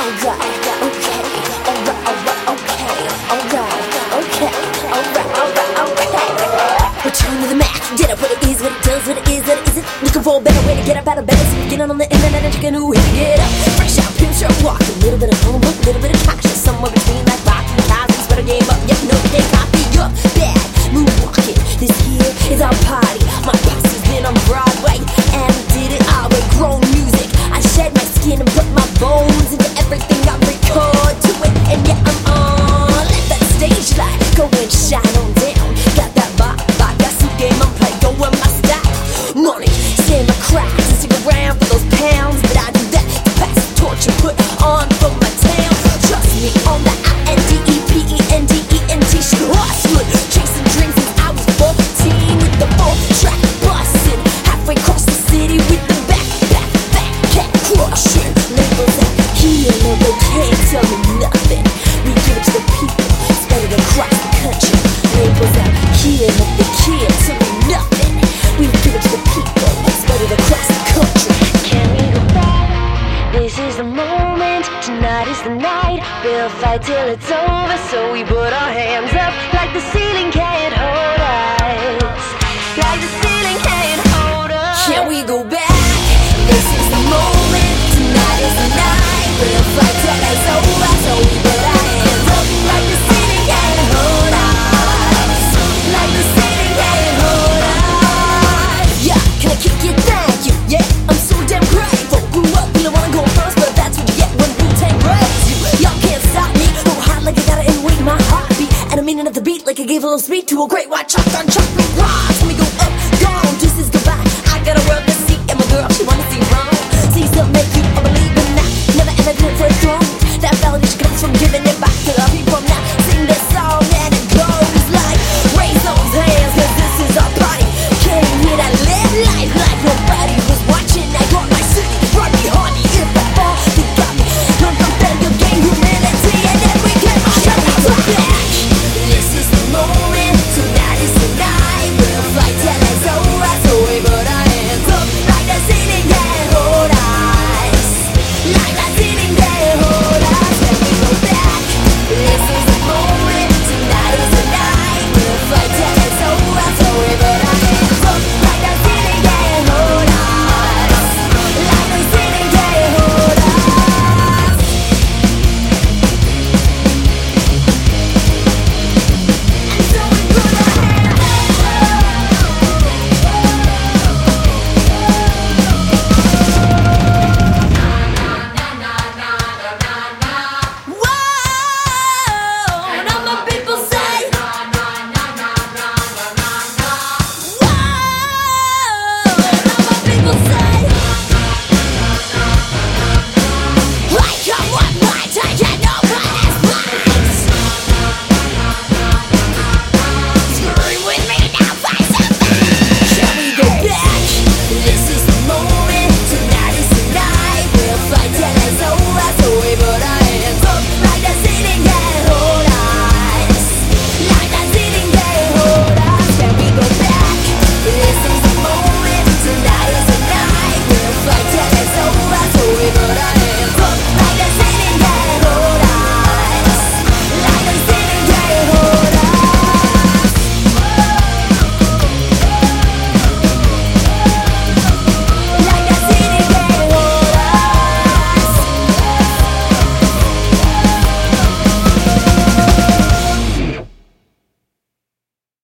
Return to the Mac, get up what it is, what it does, what it is, what it is. Looking for a better way to get out of bed. So get on, on the internet and check a new hit to get up. Fresh out, pimp, sure walk. A little bit of home, a little bit of time. the night. We'll fight till it's over, so we put our gave a little speech to a great white chalk on chop Me rise, me go up, gone, deuces goodbye. I gotta world.